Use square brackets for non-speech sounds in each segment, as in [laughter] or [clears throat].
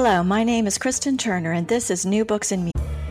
Hello, my name is Kristen Turner, and this is New Books in Music.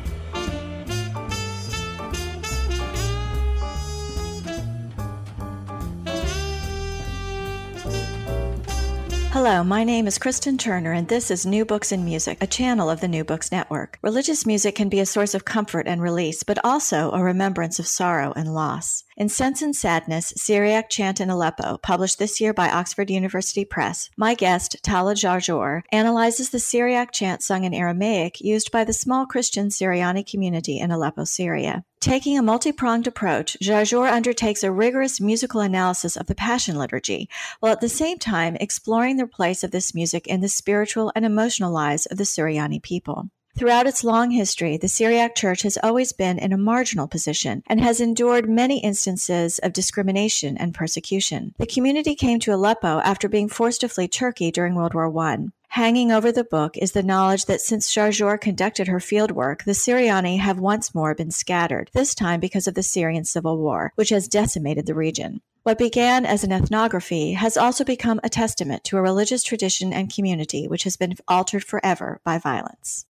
Hello, my name is Kristen Turner, and this is New Books in Music, a channel of the New Books Network. Religious music can be a source of comfort and release, but also a remembrance of sorrow and loss. In Sense and Sadness, Syriac Chant in Aleppo, published this year by Oxford University Press, my guest, Tala Jarjour, analyzes the Syriac chant sung in Aramaic used by the small Christian Syriani community in Aleppo, Syria. Taking a multi pronged approach, Jarjour undertakes a rigorous musical analysis of the Passion Liturgy, while at the same time exploring the place of this music in the spiritual and emotional lives of the Syriani people. Throughout its long history, the Syriac Church has always been in a marginal position and has endured many instances of discrimination and persecution. The community came to Aleppo after being forced to flee Turkey during World War I. Hanging over the book is the knowledge that since Jarjour conducted her fieldwork, the Syriani have once more been scattered, this time because of the Syrian civil war, which has decimated the region. What began as an ethnography has also become a testament to a religious tradition and community which has been altered forever by violence.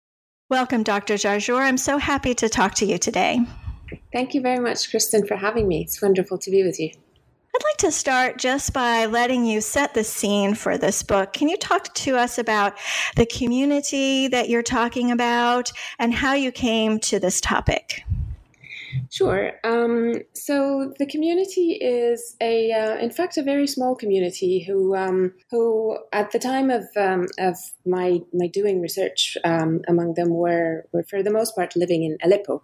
Welcome, Dr. Jarjour. I'm so happy to talk to you today. Thank you very much, Kristen, for having me. It's wonderful to be with you. I'd like to start just by letting you set the scene for this book. Can you talk to us about the community that you're talking about and how you came to this topic? Sure. Um, so the community is a, uh, in fact, a very small community who, um, who at the time of um, of my my doing research, um, among them were were for the most part living in Aleppo,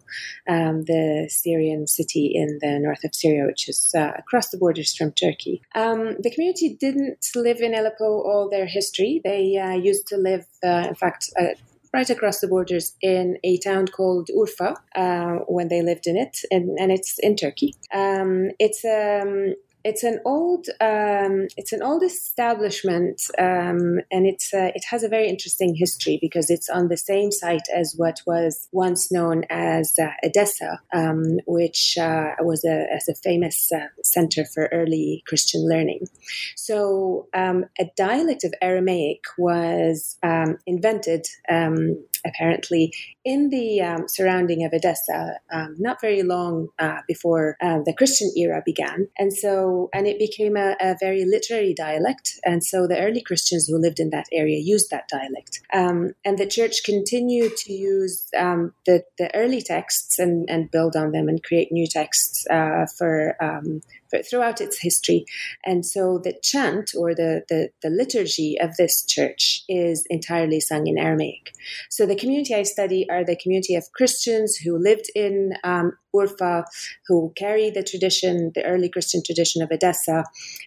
um, the Syrian city in the north of Syria, which is uh, across the borders from Turkey. Um, the community didn't live in Aleppo all their history. They uh, used to live, uh, in fact, uh, right across the borders in a town called Urfa uh, when they lived in it, and, and it's in Turkey. Um, it's um, it's an old um, it's an old establishment um, and it's uh, it has a very interesting history because it's on the same site as what was once known as uh, Edessa um, which uh, was a, a famous uh, center for early Christian learning. So um, a dialect of Aramaic was um, invented um, apparently in the surrounding of Edessa not very long uh, before uh, the Christian era began and so and it became a, a, very literary dialect. And so the early Christians who lived in that area used that dialect. Um, and the church continued to use um, the, the early texts and, and build on them and create new texts uh, for, um, for, throughout its history. And so the chant or the, the, the liturgy of this church is entirely sung in Aramaic. So the community I study are the community of Christians who lived in um, Urfa, who carry the tradition, the early Christian tradition of Edessa,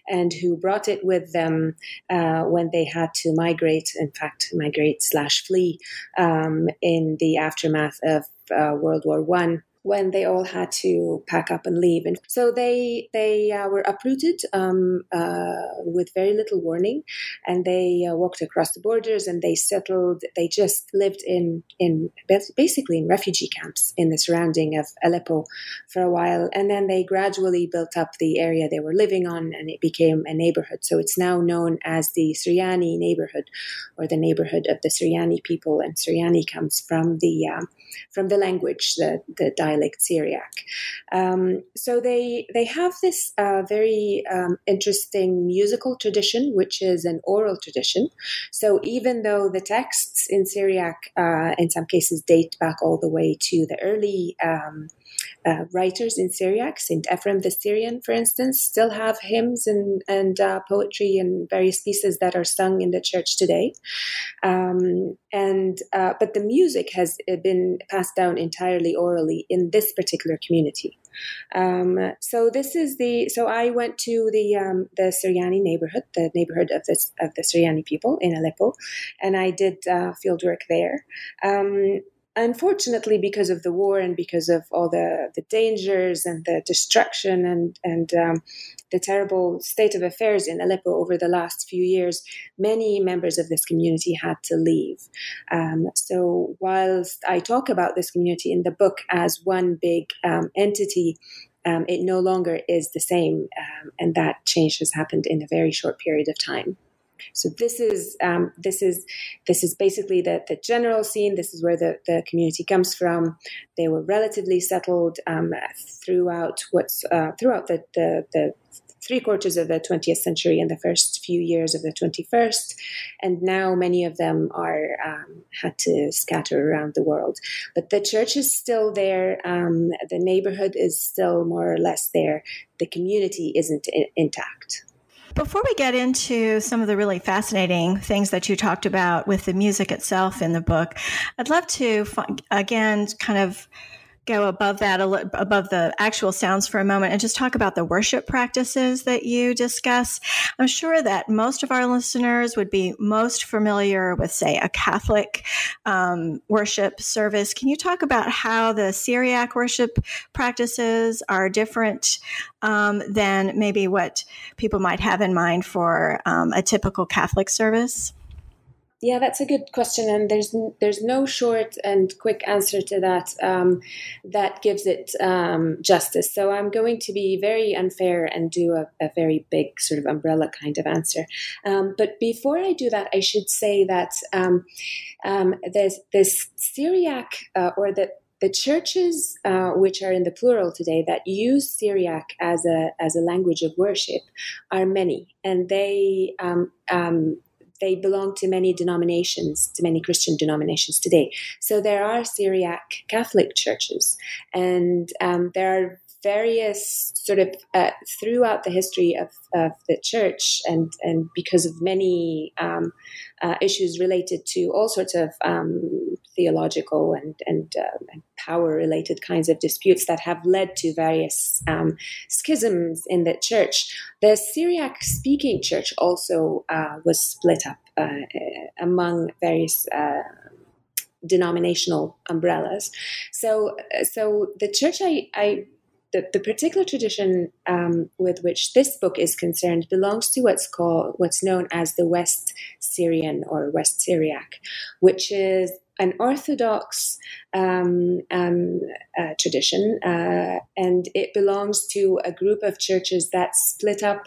and who brought it with them uh, when they had to migrate, in fact, migrate slash flee um, in the aftermath of uh, World War One when they all had to pack up and leave. And so they they uh, were uprooted um, uh, with very little warning, and they uh, walked across the borders and they settled. They just lived in in basically in refugee camps in the surrounding of Aleppo for a while, and then they gradually built up the area they were living on, and it became a neighborhood. So it's now known as the Syriani neighborhood, or the neighborhood of the Syriani people. And Syriani comes from the um, from the language, the the Syriac. Um, so they they have this uh, very um, interesting musical tradition, which is an oral tradition. So even though the texts in Syriac, uh, in some cases, date back all the way to the early um, uh, writers in Syriac. Saint Ephrem the Syrian, for instance, still have hymns and and uh, poetry and various pieces that are sung in the church today. Um, and uh, but the music has been passed down entirely orally in this particular community. Um, so this is the so I went to the um, the Syriani neighborhood, the neighborhood of this of the Syriani people in Aleppo, and I did uh, field work there. Um, unfortunately, because of the war and because of all the, the dangers and the destruction and, and um, the terrible state of affairs in Aleppo over the last few years, many members of this community had to leave. Um, so, whilst I talk about this community in the book as one big um, entity, um, it no longer is the same, um, and that change has happened in a very short period of time. So this is um, this is this is basically the, the general scene. This is where the, the community comes from. They were relatively settled um, throughout what's uh, throughout the, the, the three quarters of the 20th century and the first few years of the 21st. And now many of them are um, had to scatter around the world. But the church is still there. Um, the neighborhood is still more or less there. The community isn't intact. Before we get into some of the really fascinating things that you talked about with the music itself in the book, I'd love to again kind of go above that, above the actual sounds for a moment and just talk about the worship practices that you discuss. I'm sure that most of our listeners would be most familiar with, say, a Catholic um, worship service. Can you talk about how the Syriac worship practices are different um, than maybe what people might have in mind for um, a typical Catholic service? Yeah, that's a good question, and there's there's no short and quick answer to that um, that gives it um, justice. So I'm going to be very unfair and do a, a very big sort of umbrella kind of answer. Um, but before I do that, I should say that um, um, there's this Syriac uh, or the the churches uh, which are in the plural today that use Syriac as a as a language of worship are many, and they um, um, they belong to many denominations, to many Christian denominations today. So there are Syriac Catholic churches, and um, there are various sort of uh, throughout the history of, of, the church and and because of many um, uh, issues related to all sorts of um, theological and and, uh, and, power related kinds of disputes that have led to various um, schisms in the church. The Syriac speaking church also uh, was split up uh, among various uh, denominational umbrellas. So, so the church I, I the, the particular tradition um, with which this book is concerned belongs to what's called what's known as the West Syrian or West Syriac, which is an Orthodox um, um, uh, tradition, uh, and it belongs to a group of churches that split up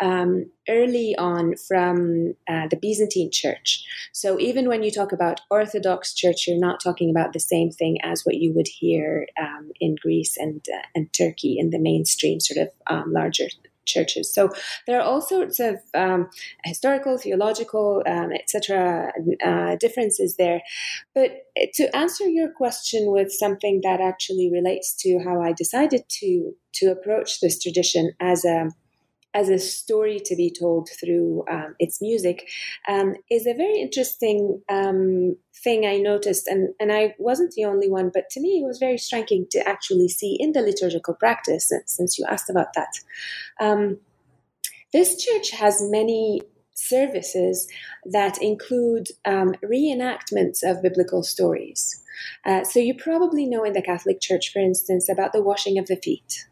um, early on from uh, the Byzantine Church. So even when you talk about Orthodox Church, you're not talking about the same thing as what you would hear um, in Greece and uh, and Turkey in the mainstream sort of um, larger churches. So there are all sorts of um, historical, theological, um, etc. Uh, differences there. But to answer your question with something that actually relates to how I decided to to approach this tradition as a as a story to be told through um, its music um, is a very interesting um, thing I noticed, and, and I wasn't the only one, but to me it was very striking to actually see in the liturgical practice, since you asked about that. Um, this church has many services that include um, reenactments of biblical stories. Uh, so you probably know in the Catholic Church, for instance, about the washing of the feet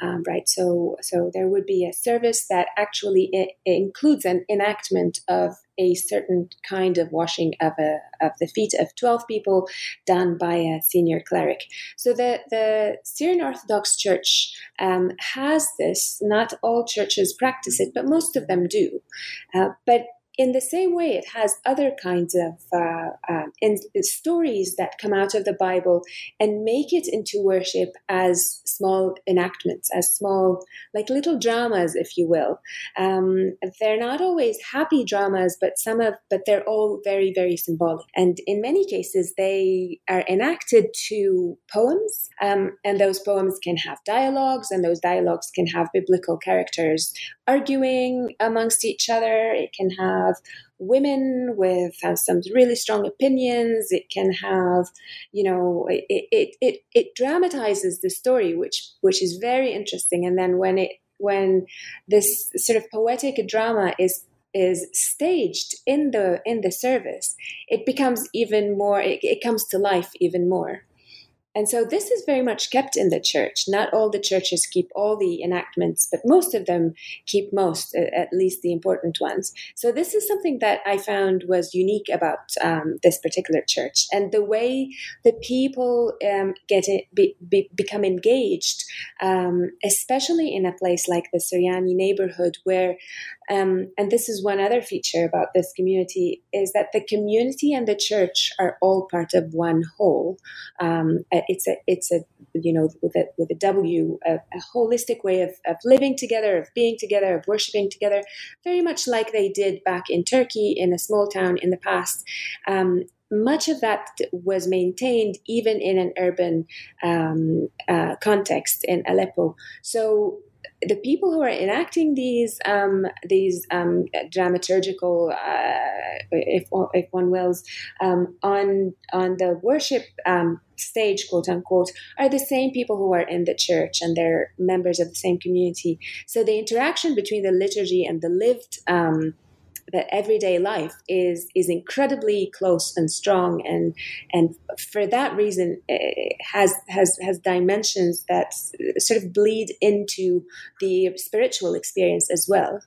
um, right? So, so there would be a service that actually includes an enactment of a certain kind of washing of a of the feet of twelve people, done by a senior cleric. So the the Syrian Orthodox Church um, has this. Not all churches practice it, but most of them do. Uh, but in the same way, it has other kinds of uh, uh, in, stories that come out of the Bible and make it into worship as small enactments, as small, like little dramas, if you will. Um, they're not always happy dramas, but some of, but they're all very, very symbolic. And in many cases, they are enacted to poems, um, and those poems can have dialogues, and those dialogues can have biblical characters arguing amongst each other. It can have women with some really strong opinions. It can have, you know, it, it, it, it dramatizes the story, which, which is very interesting. And then when it, when this sort of poetic drama is is staged in the in the service it becomes even more it, it comes to life even more and so this is very much kept in the church. Not all the churches keep all the enactments, but most of them keep most, at least the important ones. So this is something that I found was unique about um, this particular church, and the way the people um, get it, be, be, become engaged, um, especially in a place like the Suryani neighborhood, where um, and this is one other feature about this community is that the community and the church are all part of one whole. It's a it's a you know with a with a W a, a holistic way of, of living together, of being together, of worshiping together, very much like they did back in Turkey in a small town in the past. Um, much of that was maintained even in an urban um, uh, context in Aleppo. So the people who are enacting these um, these um, dramaturgical, uh, if if one wills, um, on on the worship um, stage, quote unquote, are the same people who are in the church and they're members of the same community. So the interaction between the liturgy and the lived um, that everyday life is is incredibly close and strong. And and for that reason has has has dimensions that sort of bleed into the spiritual experience as well.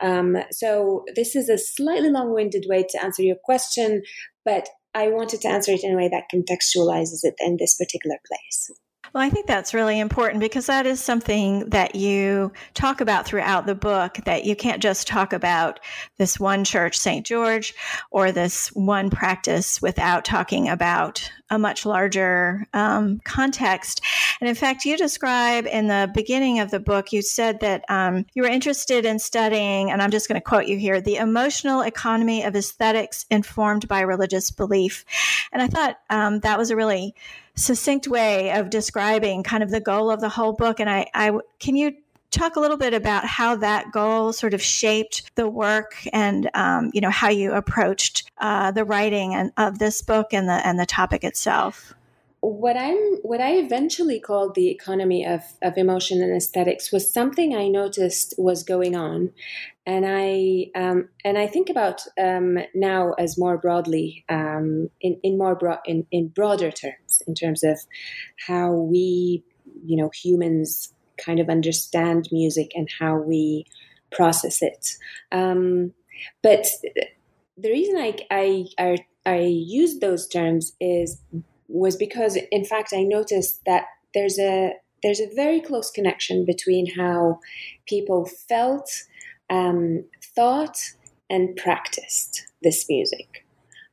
Um, so this is a slightly long-winded way to answer your question but i wanted to answer it in a way that contextualizes it in this particular place well, I think that's really important because that is something that you talk about throughout the book that you can't just talk about this one church, St. George, or this one practice without talking about a much larger um, context. And in fact, you describe in the beginning of the book, you said that um, you were interested in studying, and I'm just going to quote you here the emotional economy of aesthetics informed by religious belief. And I thought um, that was a really succinct way of describing kind of the goal of the whole book. And I, I can you talk a little bit about how that goal sort of shaped the work and um, you know how you approached uh, the writing and, of this book and the and the topic itself what i'm what i eventually called the economy of, of emotion and aesthetics was something i noticed was going on and I um, and I think about um, now as more broadly um, in in more bro- in in broader terms in terms of how we you know humans kind of understand music and how we process it. Um, but the reason I I I, I use those terms is was because in fact I noticed that there's a there's a very close connection between how people felt um, thought and practiced this music.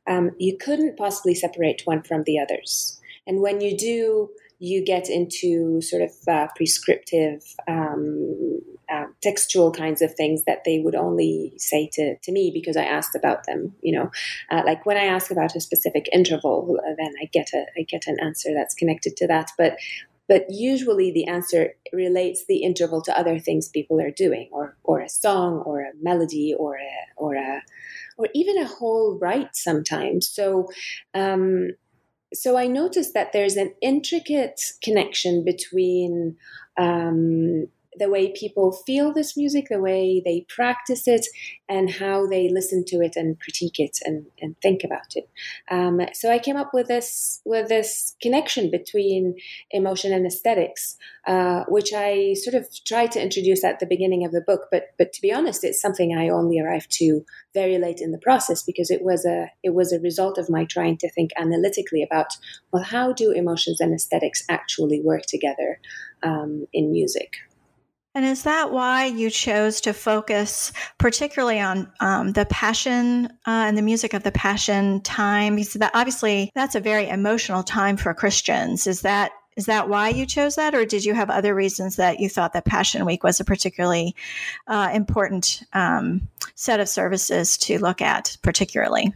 Um, you couldn't possibly separate one from the others. And when you do, you get into sort of uh, prescriptive, um, uh, textual kinds of things that they would only say to, to me because I asked about them. You know, uh, like when I ask about a specific interval, uh, then I get a I get an answer that's connected to that. But but usually the answer relates the interval to other things people are doing or or a song or a melody or a or a or even a whole rite sometimes so um, so I noticed that there's an intricate connection between um, the way people feel this music, the way they practice it, and how they listen to it and critique it and, and think about it. Um, so I came up with this with this connection between emotion and aesthetics, uh, which I sort of tried to introduce at the beginning of the book. But but to be honest, it's something I only arrived to very late in the process because it was a it was a result of my trying to think analytically about well how do emotions and aesthetics actually work together um, in music. And is that why you chose to focus particularly on um, the passion uh, and the music of the passion time? Because that obviously that's a very emotional time for Christians. Is that is that why you chose that, or did you have other reasons that you thought that Passion Week was a particularly uh, important um, set of services to look at, particularly?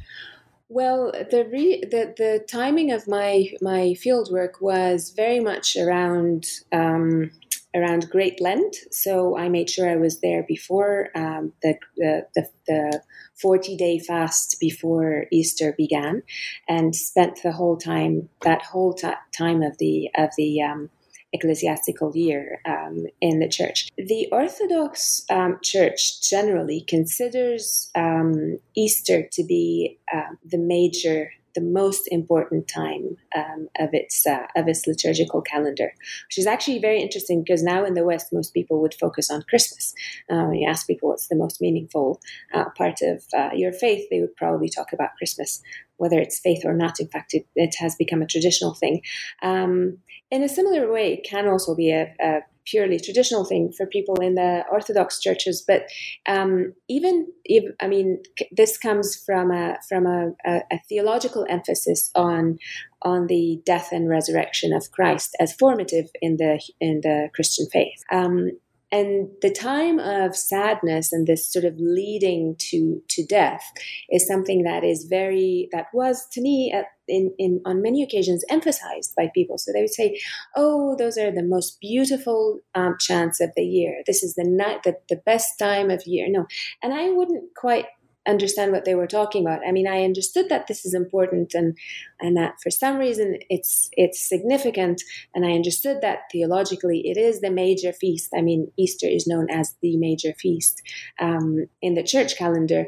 Well, the, re- the the timing of my my field work was very much around um, around Great Lent, so I made sure I was there before um, the, the, the the 40 day fast before Easter began, and spent the whole time that whole t- time of the of the um, ecclesiastical year um, in the church. The Orthodox um, Church generally considers um, Easter to be uh, the major the most important time um, of its uh, of its liturgical calendar, which is actually very interesting because now in the West most people would focus on Christmas. Uh, when you ask people what's the most meaningful uh, part of uh, your faith, they would probably talk about Christmas, whether it's faith or not. In fact, it, it has become a traditional thing. Um, in a similar way, it can also be a, a purely traditional thing for people in the Orthodox churches. But um, even if I mean, this comes from a from a, a, a, theological emphasis on on the death and resurrection of Christ as formative in the in the Christian faith. Um, and the time of sadness and this sort of leading to to death is something that is very that was to me at, in, in on many occasions emphasized by people so they would say oh those are the most beautiful um, chants of the year this is the night the, the best time of year no and i wouldn't quite understand what they were talking about. I mean, I understood that this is important and and that for some reason it's it's significant, and I understood that theologically it is the major feast. I mean, Easter is known as the major feast um, in the church calendar,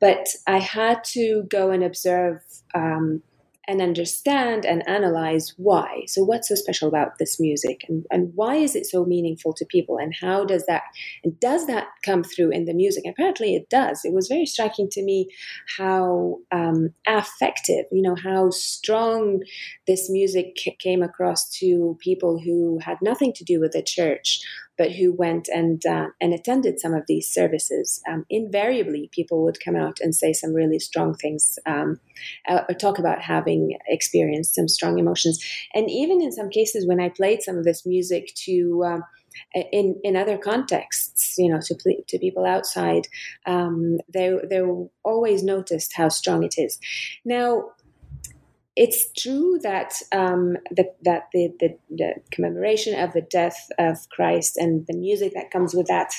but I had to go and observe. Um, and understand and analyze why. So, what's so special about this music, and, and why is it so meaningful to people, and how does that and does that come through in the music? Apparently, it does. It was very striking to me how um, affective, you know, how strong this music came across to people who had nothing to do with the church, but who went and uh, and attended some of these services. Um, invariably, people would come out and say some really strong things, um, uh, or talk about having experienced some strong emotions. And even in some cases, when I played some of this music to uh, in in other contexts, you know, to to people outside, um, they they always noticed how strong it is. Now, it's true that um, the, that the, the, the, commemoration of the death of Christ and the music that comes with that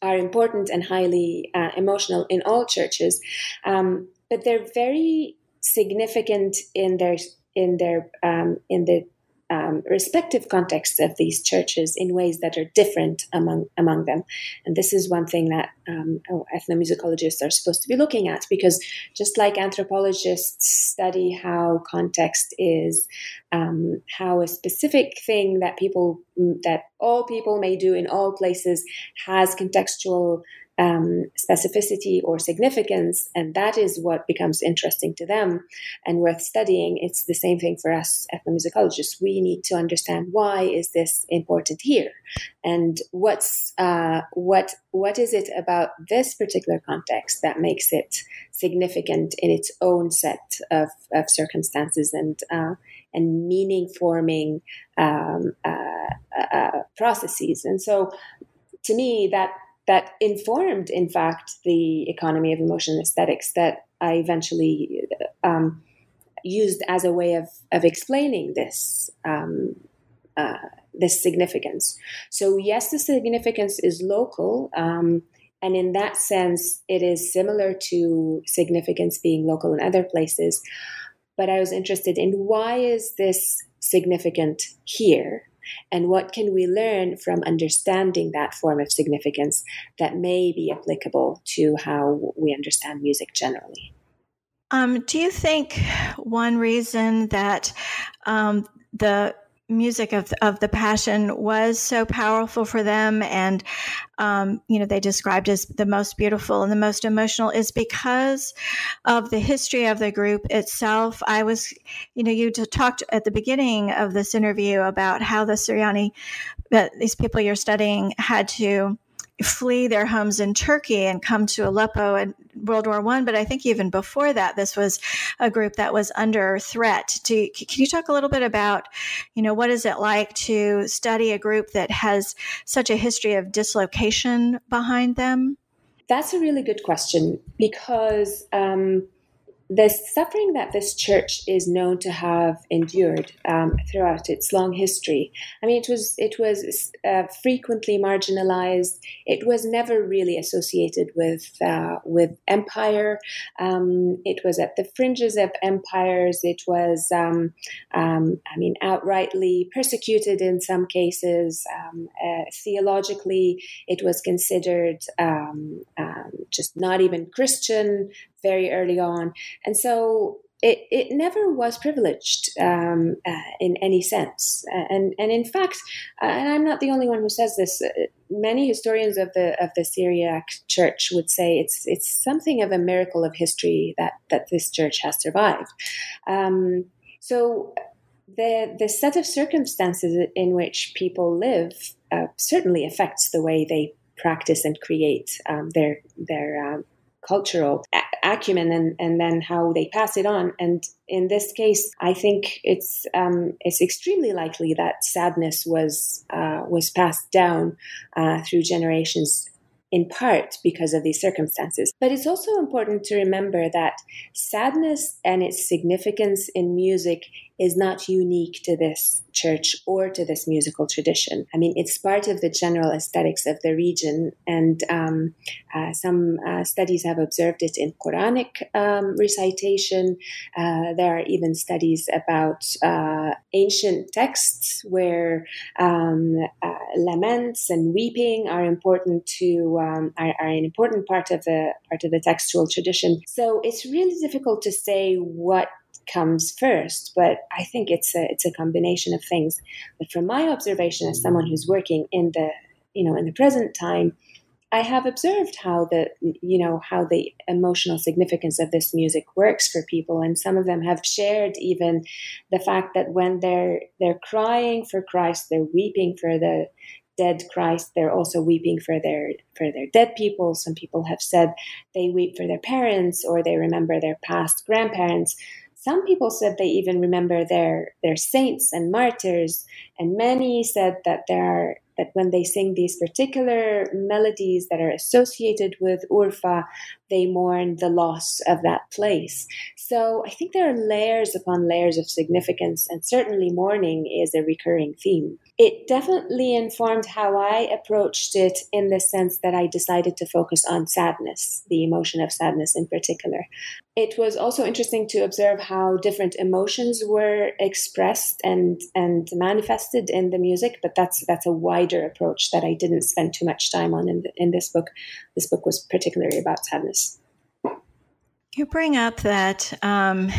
are important and highly uh, emotional in all churches, um, but they're very significant in their in their um, in the um, respective contexts of these churches in ways that are different among among them. And this is one thing that um, oh, ethnomusicologists are supposed to be looking at because just like anthropologists study how context is, um, how a specific thing that people that all people may do in all places has contextual um, specificity or significance, and that is what becomes interesting to them and worth studying. It's the same thing for us ethnomusicologists. We need to understand why is this important here, and what's uh, what what is it about this particular context that makes it significant in its own set of, of circumstances and uh, and meaning forming um, uh, uh processes. And so, to me, that that informed, in fact, the economy of emotion aesthetics that I eventually um, used as a way of, of explaining this. Um, uh, this significance. So, yes, the significance is local. Um, and in that sense, it is similar to significance being local in other places. But I was interested in why is this significant here? And what can we learn from understanding that form of significance that may be applicable to how we understand music generally? Um, do you think one reason that um, the music of of the passion was so powerful for them. And um, you know they described as the most beautiful and the most emotional is because of the history of the group itself. I was you know you talked at the beginning of this interview about how the Suryani that these people you're studying had to flee their homes in Turkey and come to Aleppo in World War One. But I think even before that, this was a group that was under threat. Do, can you talk a little bit about, you know, what is it like to study a group that has such a history of dislocation behind them? That's a really good question because um, the suffering that this church is known to have endured um, throughout its long history. I mean, it was it was uh, frequently marginalized. It was never really associated with uh, with empire. Um, it was at the fringes of empires. It was, um, um I mean, outrightly persecuted in some cases. Um, uh, theologically, it was considered um, just not even Christian very early on. And so it, it never was privileged um, uh, in any sense. And, and in fact, and I'm not the only one who says this, uh, many historians of the, of the Syriac church would say it's, it's something of a miracle of history that, that this church has survived. Um, so the, the set of circumstances in which people live uh, certainly affects the way they practice and create um, their, their um, cultural acumen and, and then how they pass it on. And in this case, I think it's um, it's extremely likely that sadness was uh, was passed down uh, through generations in part because of these circumstances. But it's also important to remember that sadness and its significance in music is not unique to this church or to this musical tradition. I mean, it's part of the general aesthetics of the region, and um, uh, some uh, studies have observed it in Quranic um, recitation. Uh, there are even studies about uh, ancient texts where um, uh, laments and weeping are important to um, are, are an important part of the part of the textual tradition. So it's really difficult to say what comes first. But I think it's a it's a combination of things. But from my observation as someone who's working in the you know in the present time, I have observed how the you know how the emotional significance of this music works for people, and some of them have shared even the fact that when they're they're crying for Christ, they're weeping for the dead Christ. They're also weeping for their for their dead people. Some people have said they weep for their parents or they remember their past grandparents. Some people said they even remember their, their saints and martyrs, and many said that there are that when they sing these particular melodies that are associated with Urfa, they mourn the loss of that place. So I think there are layers upon layers of significance, and certainly mourning is a recurring theme. It definitely informed how I approached it in the sense that I decided to focus on sadness, the emotion of sadness in particular. It was also interesting to observe how different emotions were expressed and, and manifested in the music, but that's that's a wider approach that I didn't spend too much time on in, the, in this book. This book was particularly about sadness. You bring up that um,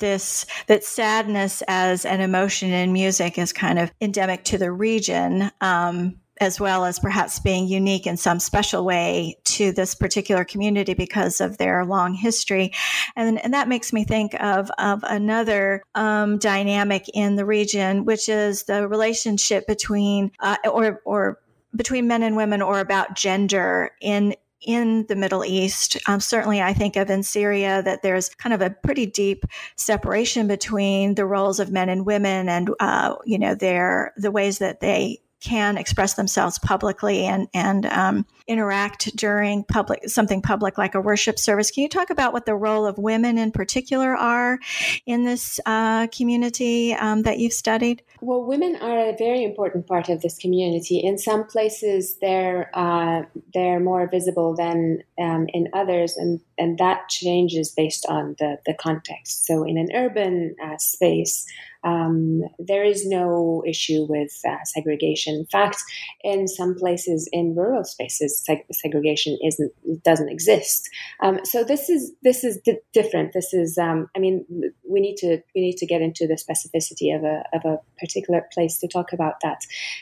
this that sadness as an emotion in music is kind of endemic to the region. Um, as well as perhaps being unique in some special way to this particular community because of their long history. And, and that makes me think of, of another um, dynamic in the region, which is the relationship between, uh, or, or between men and women or about gender in in the Middle East. Um, certainly, I think of in Syria that there's kind of a pretty deep separation between the roles of men and women, and uh, you know, their the ways that they can express themselves publicly and and um, interact during public something public like a worship service. Can you talk about what the role of women in particular are in this uh, community um, that you've studied? Well, women are a very important part of this community. In some places, they're uh, they're more visible than um, in others, and and that changes based on the the context. So, in an urban uh, space um, there is no issue with uh, segregation. In fact, in some places in rural spaces, seg- segregation isn't doesn't exist. Um, so this is this is di- different. This is um, I mean we need to we need to get into the specificity of a of a particular place to talk about that.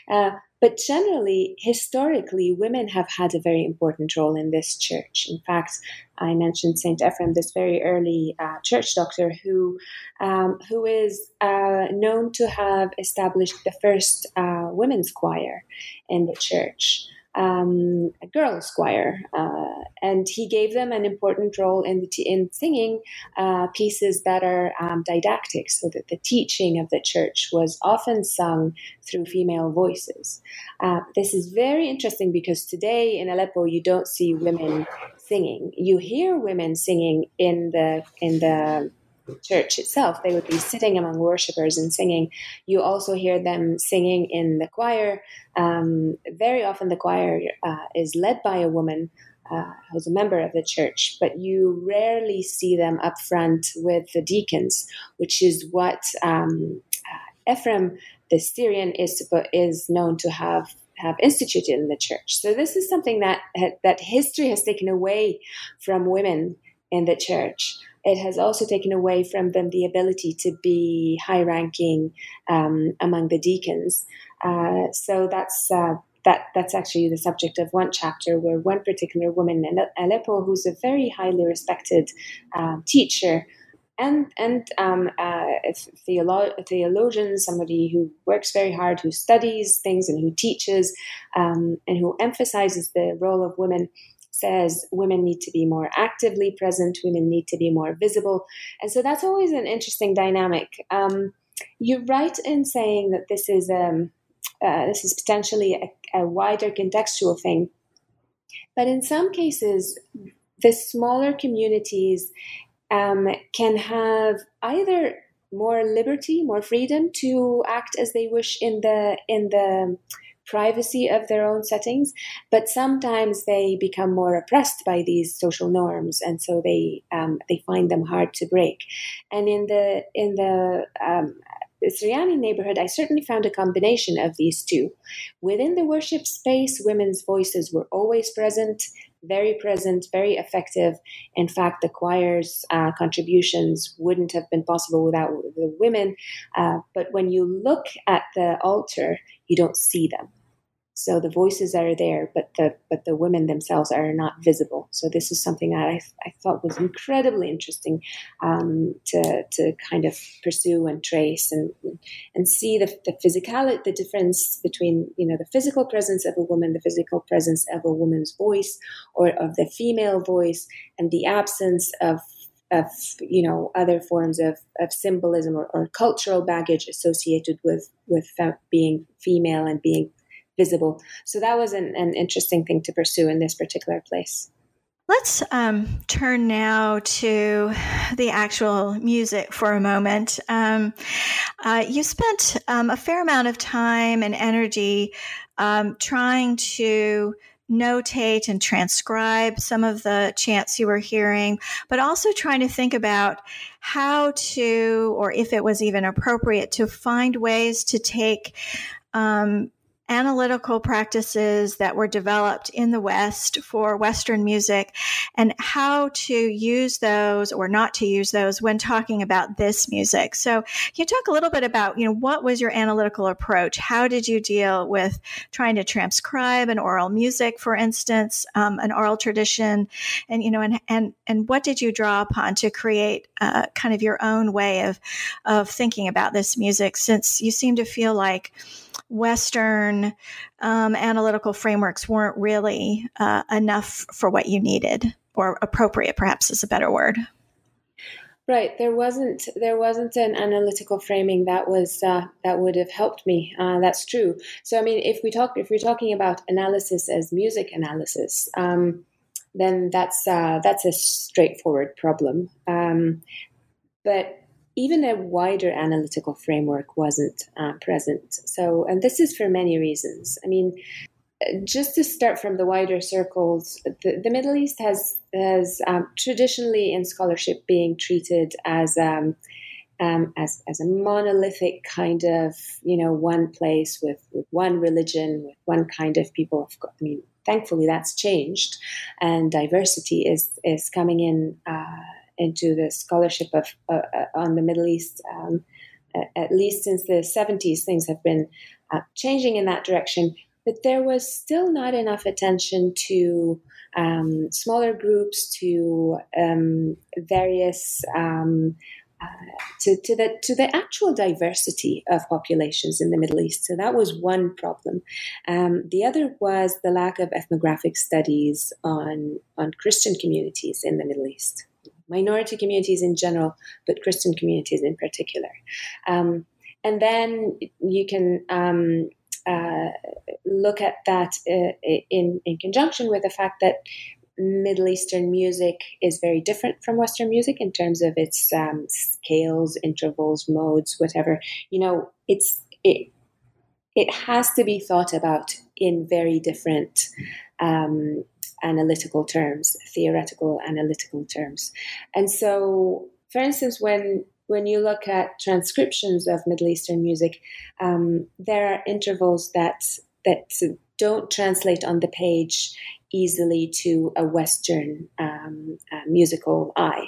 Uh, but generally, historically, women have had a very important role in this church. In fact, I mentioned Saint Ephrem, this very early uh, church doctor who um, who is uh, known to have established the first uh, women's choir in the church um, a girls' choir, uh, and he gave them an important role in t- in singing uh, pieces that are um, didactic, so that the teaching of the church was often sung through female voices. Uh, this is very interesting because today in Aleppo you don't see women singing. You hear women singing in the in the church itself. They would be sitting among worshippers and singing. You also hear them singing in the choir. Um, very often, the choir uh, is led by a woman uh, who's a member of the church, but you rarely see them up front with the deacons, which is what um, uh, Ephrem the Syrian is is known to have have instituted in the church. So this is something that that history has taken away from women in the church it has also taken away from them the ability to be high ranking um, among the deacons. Uh, so that's uh, that that's actually the subject of one chapter where one particular woman in Aleppo, who's a very highly respected um, teacher. And and um, uh, theolo- theologian, somebody who works very hard, who studies things and who teaches, um, and who emphasizes the role of women says women need to be more actively present, women need to be more visible. And so that's always an interesting dynamic. Um, you're right in saying that this is um, uh, this is potentially a, a wider contextual thing, but in some cases, the smaller communities um, can have either more liberty, more freedom to act as they wish in the in the privacy of their own settings, but sometimes they become more oppressed by these social norms, and so they um, they find them hard to break. And in the in the um, Syriani neighborhood, I certainly found a combination of these two. Within the worship space, women's voices were always present, very present, very effective. In fact, the choir's uh, contributions wouldn't have been possible without the women. Uh, but when you look at the altar, you don't see them. So the voices are there, but the but the women themselves are not visible. So this is something that I, I thought was incredibly interesting um, to to kind of pursue and trace and and see the the physicality, the difference between you know the physical presence of a woman, the physical presence of a woman's voice, or of the female voice, and the absence of of you know other forms of, of symbolism or, or cultural baggage associated with with being female and being visible. So that was an, an interesting thing to pursue in this particular place. Let's um, turn now to the actual music for a moment. Um, uh, you spent um, a fair amount of time and energy um, trying to notate and transcribe some of the chants you were hearing, but also trying to think about how to, or if it was even appropriate, to find ways to take um, analytical practices that were developed in the West for Western music and how to use those or not to use those when talking about this music. So, can you talk a little bit about, you know, what was your analytical approach? How did you deal with trying to transcribe an oral music, for instance, um, an oral tradition, and you know, and and and what did you draw upon to create uh, kind of your own way of of thinking about this music? Since you seem to feel like Western um, analytical frameworks weren't really uh, enough for what you needed, or appropriate, perhaps is a better word. Right, there wasn't there wasn't an analytical framing that was uh, that would have helped me. Uh, that's true. So I mean, if we talk if we're talking about analysis as music analysis, um, then that's uh, that's a straightforward problem. Um, but even a wider analytical framework wasn't uh, present. So, and this is for many reasons. I mean, just to start from the wider circles, the, the Middle East has has um, traditionally in scholarship being treated as um, um, as as a monolithic kind of you know one place with, with one religion with one kind of people. I mean, thankfully that's changed, and diversity is is coming in. Uh, into the scholarship of uh, uh, on the Middle East. Um, at least since the 70s, things have been uh, changing in that direction. but there was still not enough attention to um, smaller groups, to um, various um, uh, to, to the to the actual diversity of populations in the Middle East. So that was one problem. Um, the other was the lack of ethnographic studies on on Christian communities in the Middle East, minority communities in general, but Christian communities in particular. Um, and then you can um, uh, look at that uh, in in conjunction with the fact that Middle Eastern music is very different from Western music in terms of its um, scales, intervals, modes, whatever. You know, it's it it has to be thought about in very different um, analytical terms, theoretical analytical terms, and so, for instance, when when you look at transcriptions of Middle Eastern music, um, there are intervals that that don't translate on the page easily to a Western um, uh, musical eye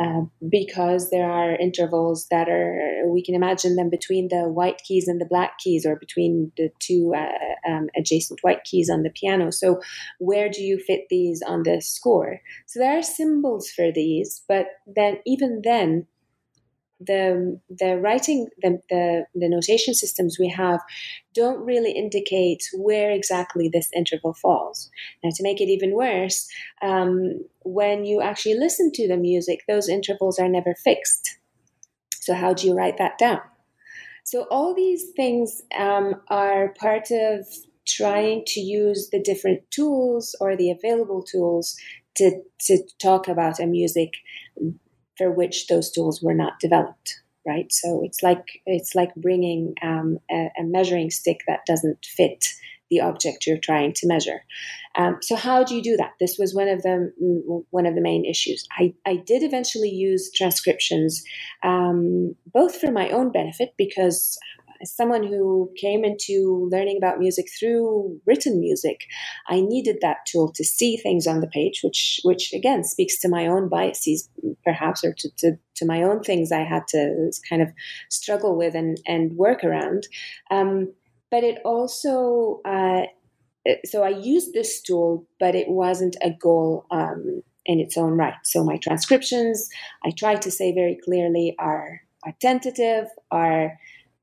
uh, because there are intervals that are, we can imagine them between the white keys and the black keys or between the two uh, um, adjacent white keys on the piano. So, where do you fit these on the score? So, there are symbols for these, but then, even then, the the writing the, the, the notation systems we have don't really indicate where exactly this interval falls. Now, to make it even worse, um, when you actually listen to the music, those intervals are never fixed. So, how do you write that down? So, all these things um, are part of trying to use the different tools or the available tools to, to talk about a music for which those tools were not developed right? So it's like it's like bringing um, a, a, measuring stick that doesn't fit the object you're trying to measure. Um, so how do you do that? This was one of the one of the main issues. I, I did eventually use transcriptions um, both for my own benefit because as someone who came into learning about music through written music, I needed that tool to see things on the page, which which again speaks to my own biases, perhaps, or to, to, to my own things I had to kind of struggle with and, and work around. Um, but it also uh, so I used this tool, but it wasn't a goal um, in its own right. So my transcriptions, I try to say very clearly, are are tentative, are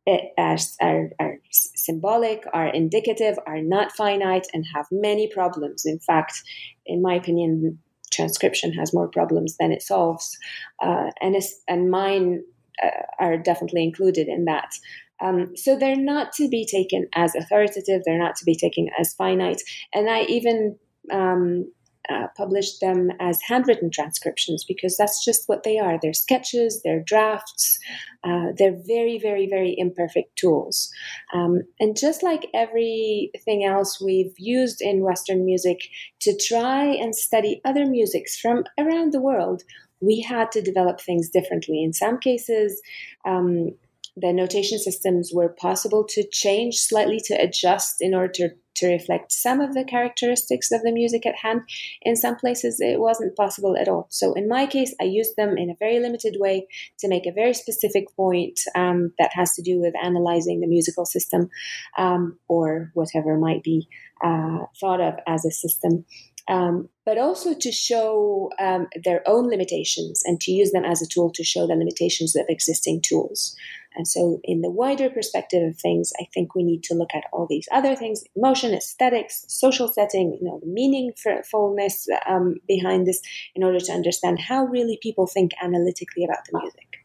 are, are, are, symbolic, are indicative, are not finite, and have many problems. In fact, in my opinion, transcription has more problems than it solves, uh, and and mine uh, are definitely included in that. Um, so they're not to be taken as authoritative. They're not to be taken as finite. And I even um, uh, published them as handwritten transcriptions because that's just what they are. They're sketches, they're drafts, uh, they're very, very, very imperfect tools. Um, and just like everything else we've used in Western music to try and study other musics from around the world, we had to develop things differently. In some cases, um, the notation systems were possible to change slightly to adjust in order to to reflect some of the characteristics of the music at hand. In some places, it wasn't possible at all. So, in my case, I used them in a very limited way to make a very specific point um, that has to do with analyzing the musical system um, or whatever might be uh, thought of as a system. Um, but also to show um, their own limitations and to use them as a tool to show the limitations of existing tools. And so, in the wider perspective of things, I think we need to look at all these other things emotion, aesthetics, social setting, you know, the meaningfulness um, behind this in order to understand how really people think analytically about the music.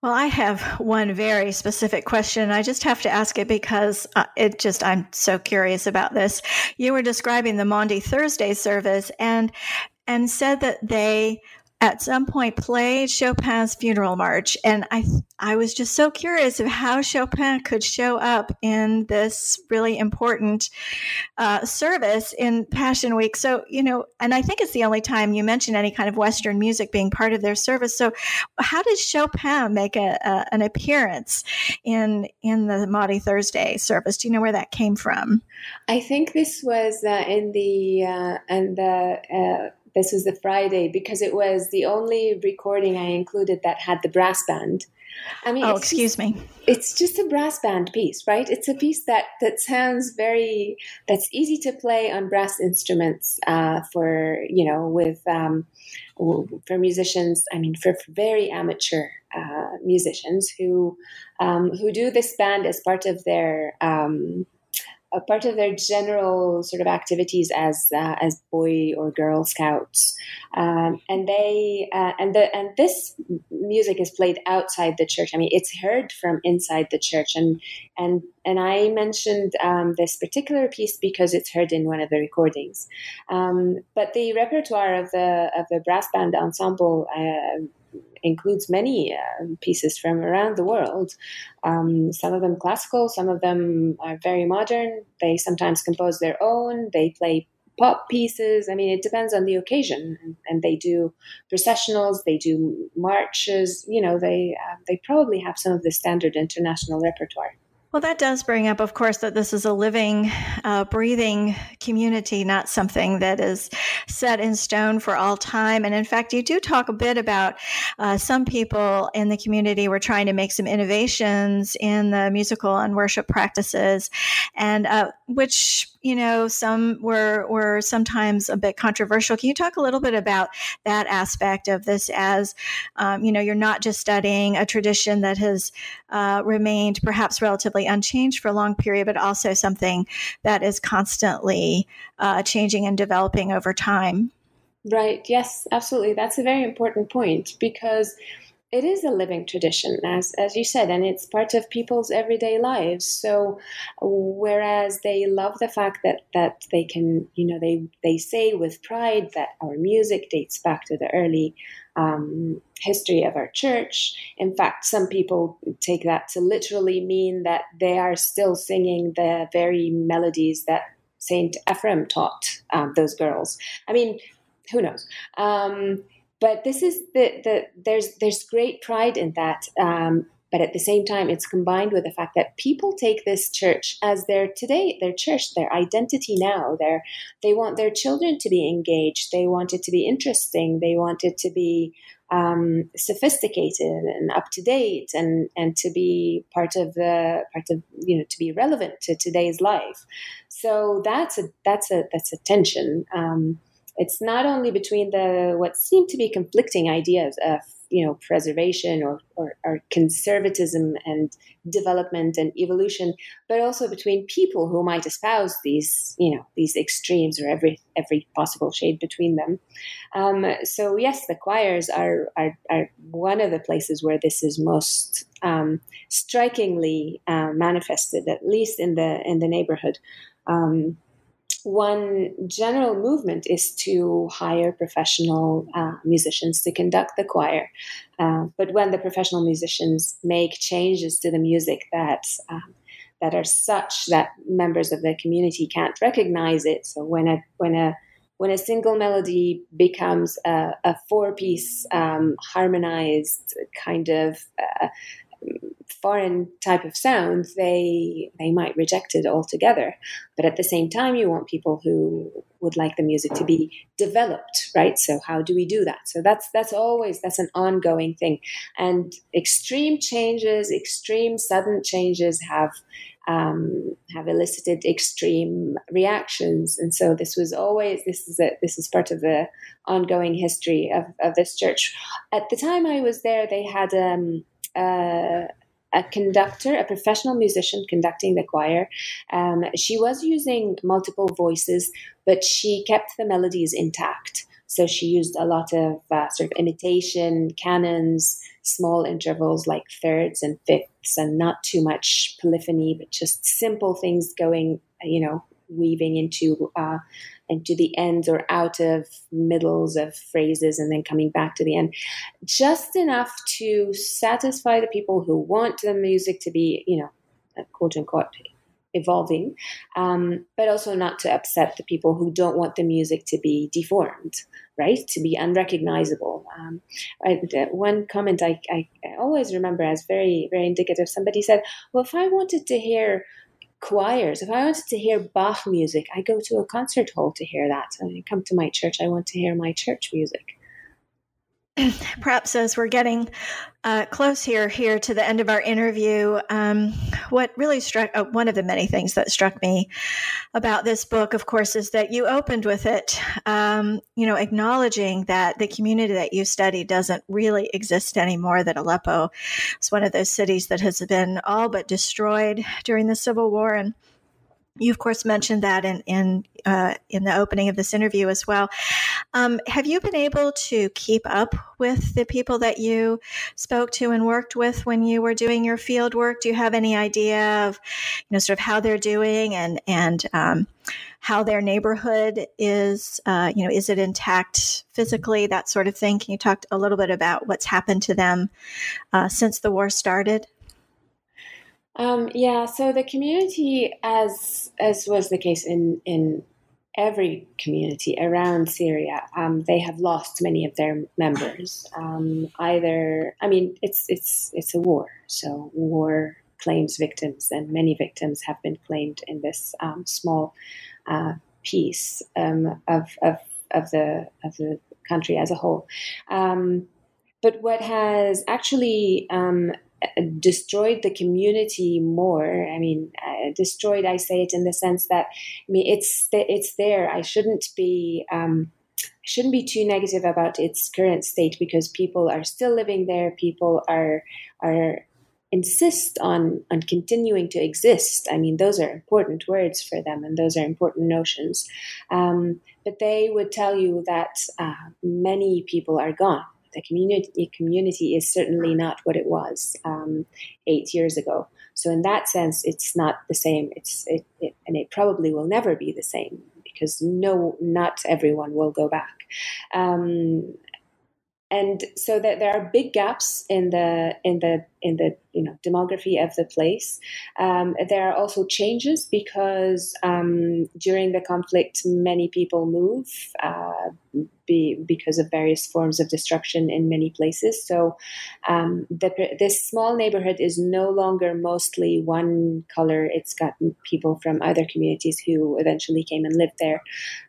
Well, I have one very specific question. I just have to ask it because uh, it just, I'm so curious about this. You were describing the Maundy Thursday service and, and said that they at some point played Chopin's funeral march, and I I was just so curious of how Chopin could show up in this really important uh, service in Passion Week. So you know, and I think it's the only time you mention any kind of Western music being part of their service. So how did Chopin make a, a, an appearance in in the Maundy Thursday service? Do you know where that came from? I think this was uh, in the uh, in the uh, this was the Friday because it was the only recording I included that had the brass band. I mean, oh, excuse just, me. It's just a brass band piece, right? It's a piece that that sounds very that's easy to play on brass instruments uh, for you know with um, for musicians. I mean, for, for very amateur uh, musicians who um, who do this band as part of their um, a part of their general sort of activities as uh, as boy or girl scouts, um, and they uh, and the and this music is played outside the church. I mean, it's heard from inside the church, and and and I mentioned um, this particular piece because it's heard in one of the recordings. Um, but the repertoire of the of the brass band ensemble. Uh, includes many uh, pieces from around the world. Um, some of them classical, some of them are very modern. They sometimes compose their own. They play pop pieces. I mean, it depends on the occasion, and, they do processionals. They do marches. You know, they uh, they probably have some of the standard international repertoire. Well, that does bring up, of course, that this is a living, uh, breathing community, not something that is set in stone for all time. And in fact, you do talk a bit about uh, some people in the community were trying to make some innovations in the musical and worship practices, and uh, which you know some were were sometimes a bit controversial. Can you talk a little bit about that aspect of this? As um, you know, you're not just studying a tradition that has uh, remained perhaps relatively unchanged for a long period, but also something that is constantly uh, changing and developing over time. Right. Yes, absolutely. That's a very important point because it is a living tradition, as as you said, and it's part of people's everyday lives. So, whereas they love the fact that that they can, you know, they they say with pride that our music dates back to the early um, history of our church. In fact, some people take that to literally mean that they are still singing the very melodies that Saint Ephrem taught um, those girls. I mean, who knows? Um, but this is the, the there's there's great pride in that um, but at the same time it's combined with the fact that people take this church as their today their church their identity now. Their they want their children to be engaged. They want it to be interesting. They want it to be um, sophisticated and up to date and and to be part of the part of you know to be relevant to today's life. So that's a that's a that's a tension. Um, it's not only between the what seem to be conflicting ideas of you know preservation or, or, or, conservatism and development and evolution but also between people who might espouse these you know these extremes or every every possible shade between them. Um, so yes the choirs are, are, are one of the places where this is most um, strikingly uh, manifested at least in the in the neighborhood. Um, one general movement is to hire professional uh, musicians to conduct the choir. Uh, but when the professional musicians make changes to the music that um, that are such that members of the community can't recognize it, so when a when a when a single melody becomes a, a four-piece um, harmonized kind of uh, foreign type of sound, they they might reject it altogether. But at the same time, you want people who would like the music to be developed, right? So how do we do that? So that's that's always that's an ongoing thing. And extreme changes, extreme sudden changes have um, have elicited extreme reactions, and so this was always this is a, this is part of the ongoing history of, of this church. At the time I was there, they had um, uh, a conductor, a professional musician conducting the choir. Um, she was using multiple voices, but she kept the melodies intact. So she used a lot of uh, sort of imitation, canons, small intervals like thirds and fifths, and not too much polyphony, but just simple things going, you know, weaving into uh, into the ends or out of middles of phrases and then coming back to the end. Just enough to satisfy the people who want the music to be you know quote unquote evolving um, but also not to upset the people who don't want the music to be deformed right? To be unrecognizable. Um, I, one comment I, I always remember as very very indicative somebody said well if i wanted to hear choirs. If I wanted to hear Bach music, I go to a concert hall to hear that. I come to my church, I want to hear my church music. [clears throat] Perhaps as we're getting uh, close here here to the end of our interview, um, what really struck uh, one of the many things that struck me about this book, of course, is that you opened with it, um, you know, acknowledging that the community that you study doesn't really exist anymore. That Aleppo is one of those cities that has been all but destroyed during the civil war, and you of course mentioned that in in uh, in the opening of this interview as well. Um, have you been able to keep up with the people that you spoke to and worked with when you were doing your field work? Do you have any idea of you know sort of how they're doing and and um, how their neighborhood is? Uh, you know, is it intact physically? That sort of thing. Can you talk a little bit about what's happened to them uh, since the war started? Um, yeah, so the community, as as was the case in in every community around Syria, um, they have lost many of their members. Um, either, I mean, it's it's it's a war, so war claims victims, and many victims have been claimed in this um, small uh, piece um, of of of the of the country as a whole. Um, but what has actually destroyed the community more. I mean, uh, destroyed. I say it in the sense that I mean it's th- it's there. I shouldn't be. Um, shouldn't be too negative about its current state because people are still living there. People are are insist on on continuing to exist. I mean, those are important words for them, and those are important notions. Um, but they would tell you that uh, many people are gone the community community is certainly not what it was um, eight years ago. So in that sense, it's not the same. It's it, it, and it probably will never be the same because no, not everyone will go back. Um, and so that there are big gaps in the in the in the you know demography of the place. Um, there are also changes because um, during the conflict, many people move. Uh, be, because of various forms of destruction in many places. So um, the, this small neighborhood is no longer mostly one color. It's got people from other communities who eventually came and lived there.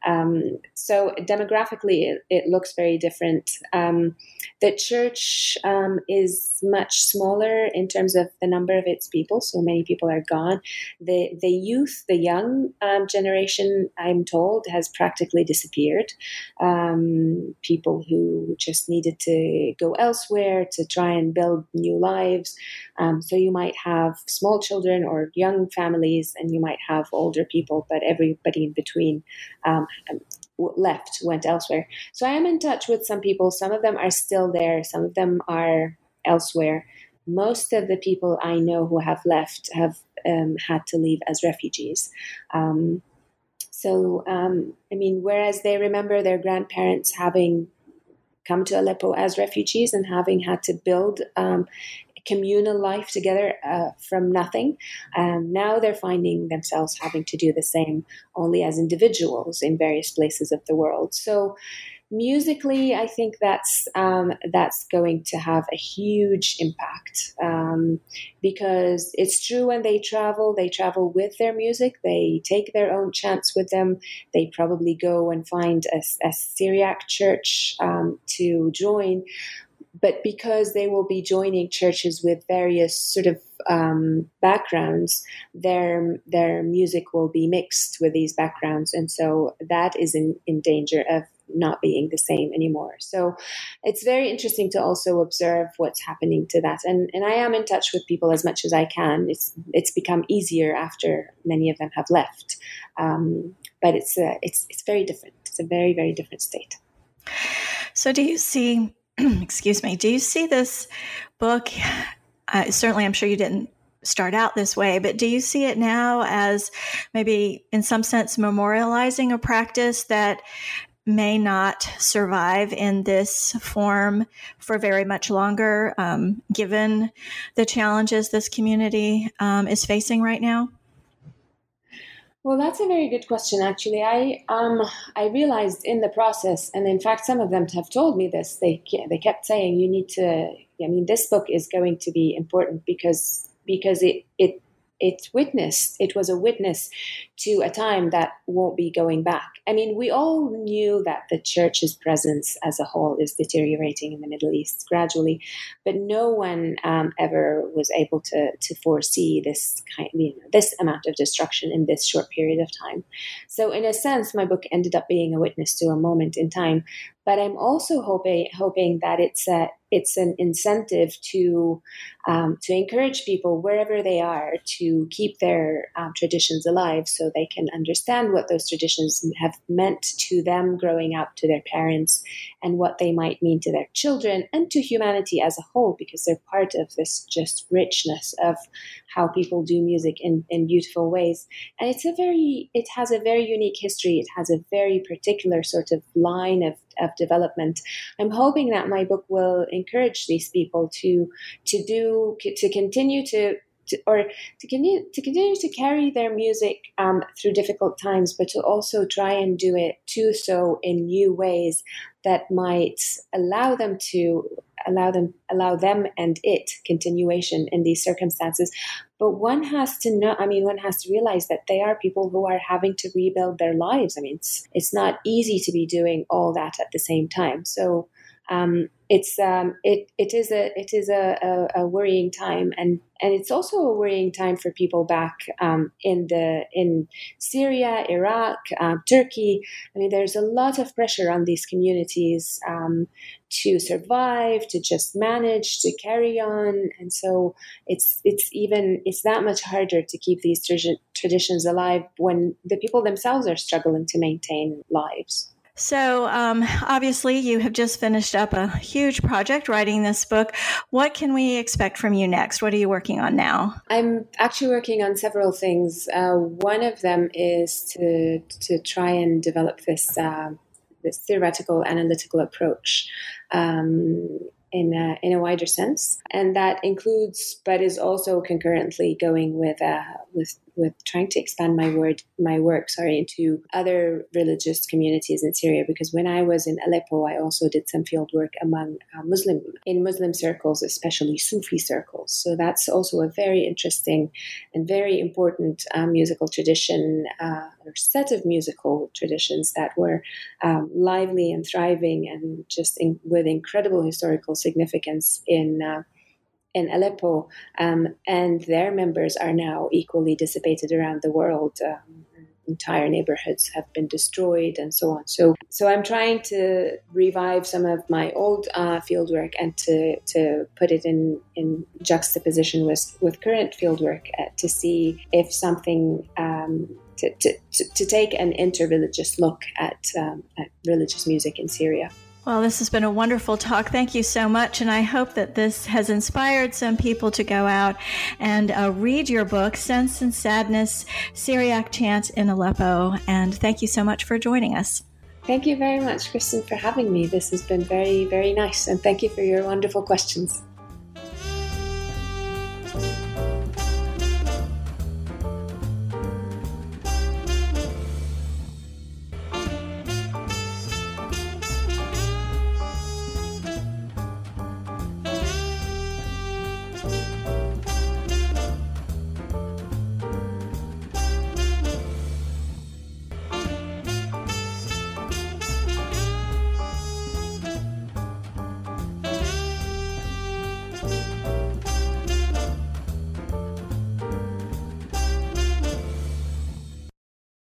Um, so demographically, it, it, looks very different. Um, the church um, is much smaller in terms of the number of its people. So many people are gone. The the youth, the young um, generation, I'm told, has practically disappeared. Um, people who just needed to go elsewhere to try and build new lives. Um, so you might have small children or young families, and you might have older people, but everybody in between um, left, went elsewhere. So I am in touch with some people. Some of them are still there, some of them are elsewhere. Most of the people I know who have left have um, had to leave as refugees. Um, so, um, I mean, whereas they remember their grandparents having come to Aleppo as refugees and having had to build um, communal life together uh, from nothing, um, now they're finding themselves having to do the same only as individuals in various places of the world. So, musically, I think that's um, that's going to have a huge impact um, because it's true when they travel, they travel with their music. They take their own chants with them. They probably go and find a, a Syriac church um, to join. But because they will be joining churches with various sort of um, backgrounds, their their music will be mixed with these backgrounds, and so that is in, in danger of not being the same anymore. So it's very interesting to also observe what's happening to that. And and I am in touch with people as much as I can. It's it's become easier after many of them have left, um, but it's a, it's it's very different. It's a very very different state. So do you see? [clears throat] excuse me. Do you see this book? Uh, certainly, I'm sure you didn't start out this way, but do you see it now as maybe in some sense memorializing a practice that may not survive in this form for very much longer, um, given the challenges this community um, is facing right now? Well, that's a very good question. Actually, I um, I realized in the process, and in fact, some of them have told me this. They they kept saying you need to. I mean, this book is going to be important because because it it it witnessed it was a witness to a time that won't be going back. I mean, we all knew that the church's presence as a whole is deteriorating in the Middle East gradually, but no one um, ever was able to to foresee this kind, you know, this amount of destruction in this short period of time. So, in a sense, my book ended up being a witness to a moment in time but I'm also hoping hoping that it's a it's an incentive to um, to encourage people wherever they are to keep their um, traditions alive, so they can understand what those traditions have meant to them growing up, to their parents, and what they might mean to their children and to humanity as a whole, because they're part of this just richness of how people do music in, in beautiful ways. And it's a very it has a very unique history. It has a very particular sort of line of of development. I'm hoping that my book will encourage these people to to do to continue to to, or to continue to continue to carry their music um, through difficult times, but to also try and do it do so in new ways that might allow them to allow them allow them and it continuation in these circumstances. But one has to know i mean one has to realize that they are people who are having to rebuild their lives. I mean it's, it's not easy to be doing all that at the same time. So um, it's um, it it is a it is a, a, a, worrying time, and and it's also a worrying time for people back um, in the in Syria, Iraq, uh, Turkey. I mean, there's a lot of pressure on these communities um, to survive, to just manage, to carry on, and so it's it's even it's that much harder to keep these traditions alive when the people themselves are struggling to maintain lives. So, um, obviously, you have just finished up a huge project writing this book. What can we expect from you next? What are you working on now? I'm actually working on several things. Uh, one of them is to to try and develop this uh, this theoretical analytical approach. Um, in a, in a wider sense, and that includes, but is also concurrently going with uh, with with trying to expand my word my work sorry into other religious communities in Syria because when I was in Aleppo I also did some field work among uh, Muslim in Muslim circles especially Sufi circles. So that's also a very interesting and very important uh, musical tradition uh, or set of musical traditions that were um, lively and thriving and just in, with incredible historical significance in uh, in Aleppo, um, and their members are now equally dissipated around the world. Um, entire neighborhoods have been destroyed, and so on. So, so I'm trying to revive some of my old uh, fieldwork and to to put it in in juxtaposition with with current fieldwork uh, to see if something. Um, to, to, to, take an interreligious look at, um, at religious music in Syria. Well, this has been a wonderful talk. Thank you so much. And I hope that this has inspired some people to go out and uh, read your book, Sense and Sadness Syriac Chant in Aleppo. And thank you so much for joining us. Thank you very much, Kristen, for having me. This has been very, very nice. And thank you for your wonderful questions.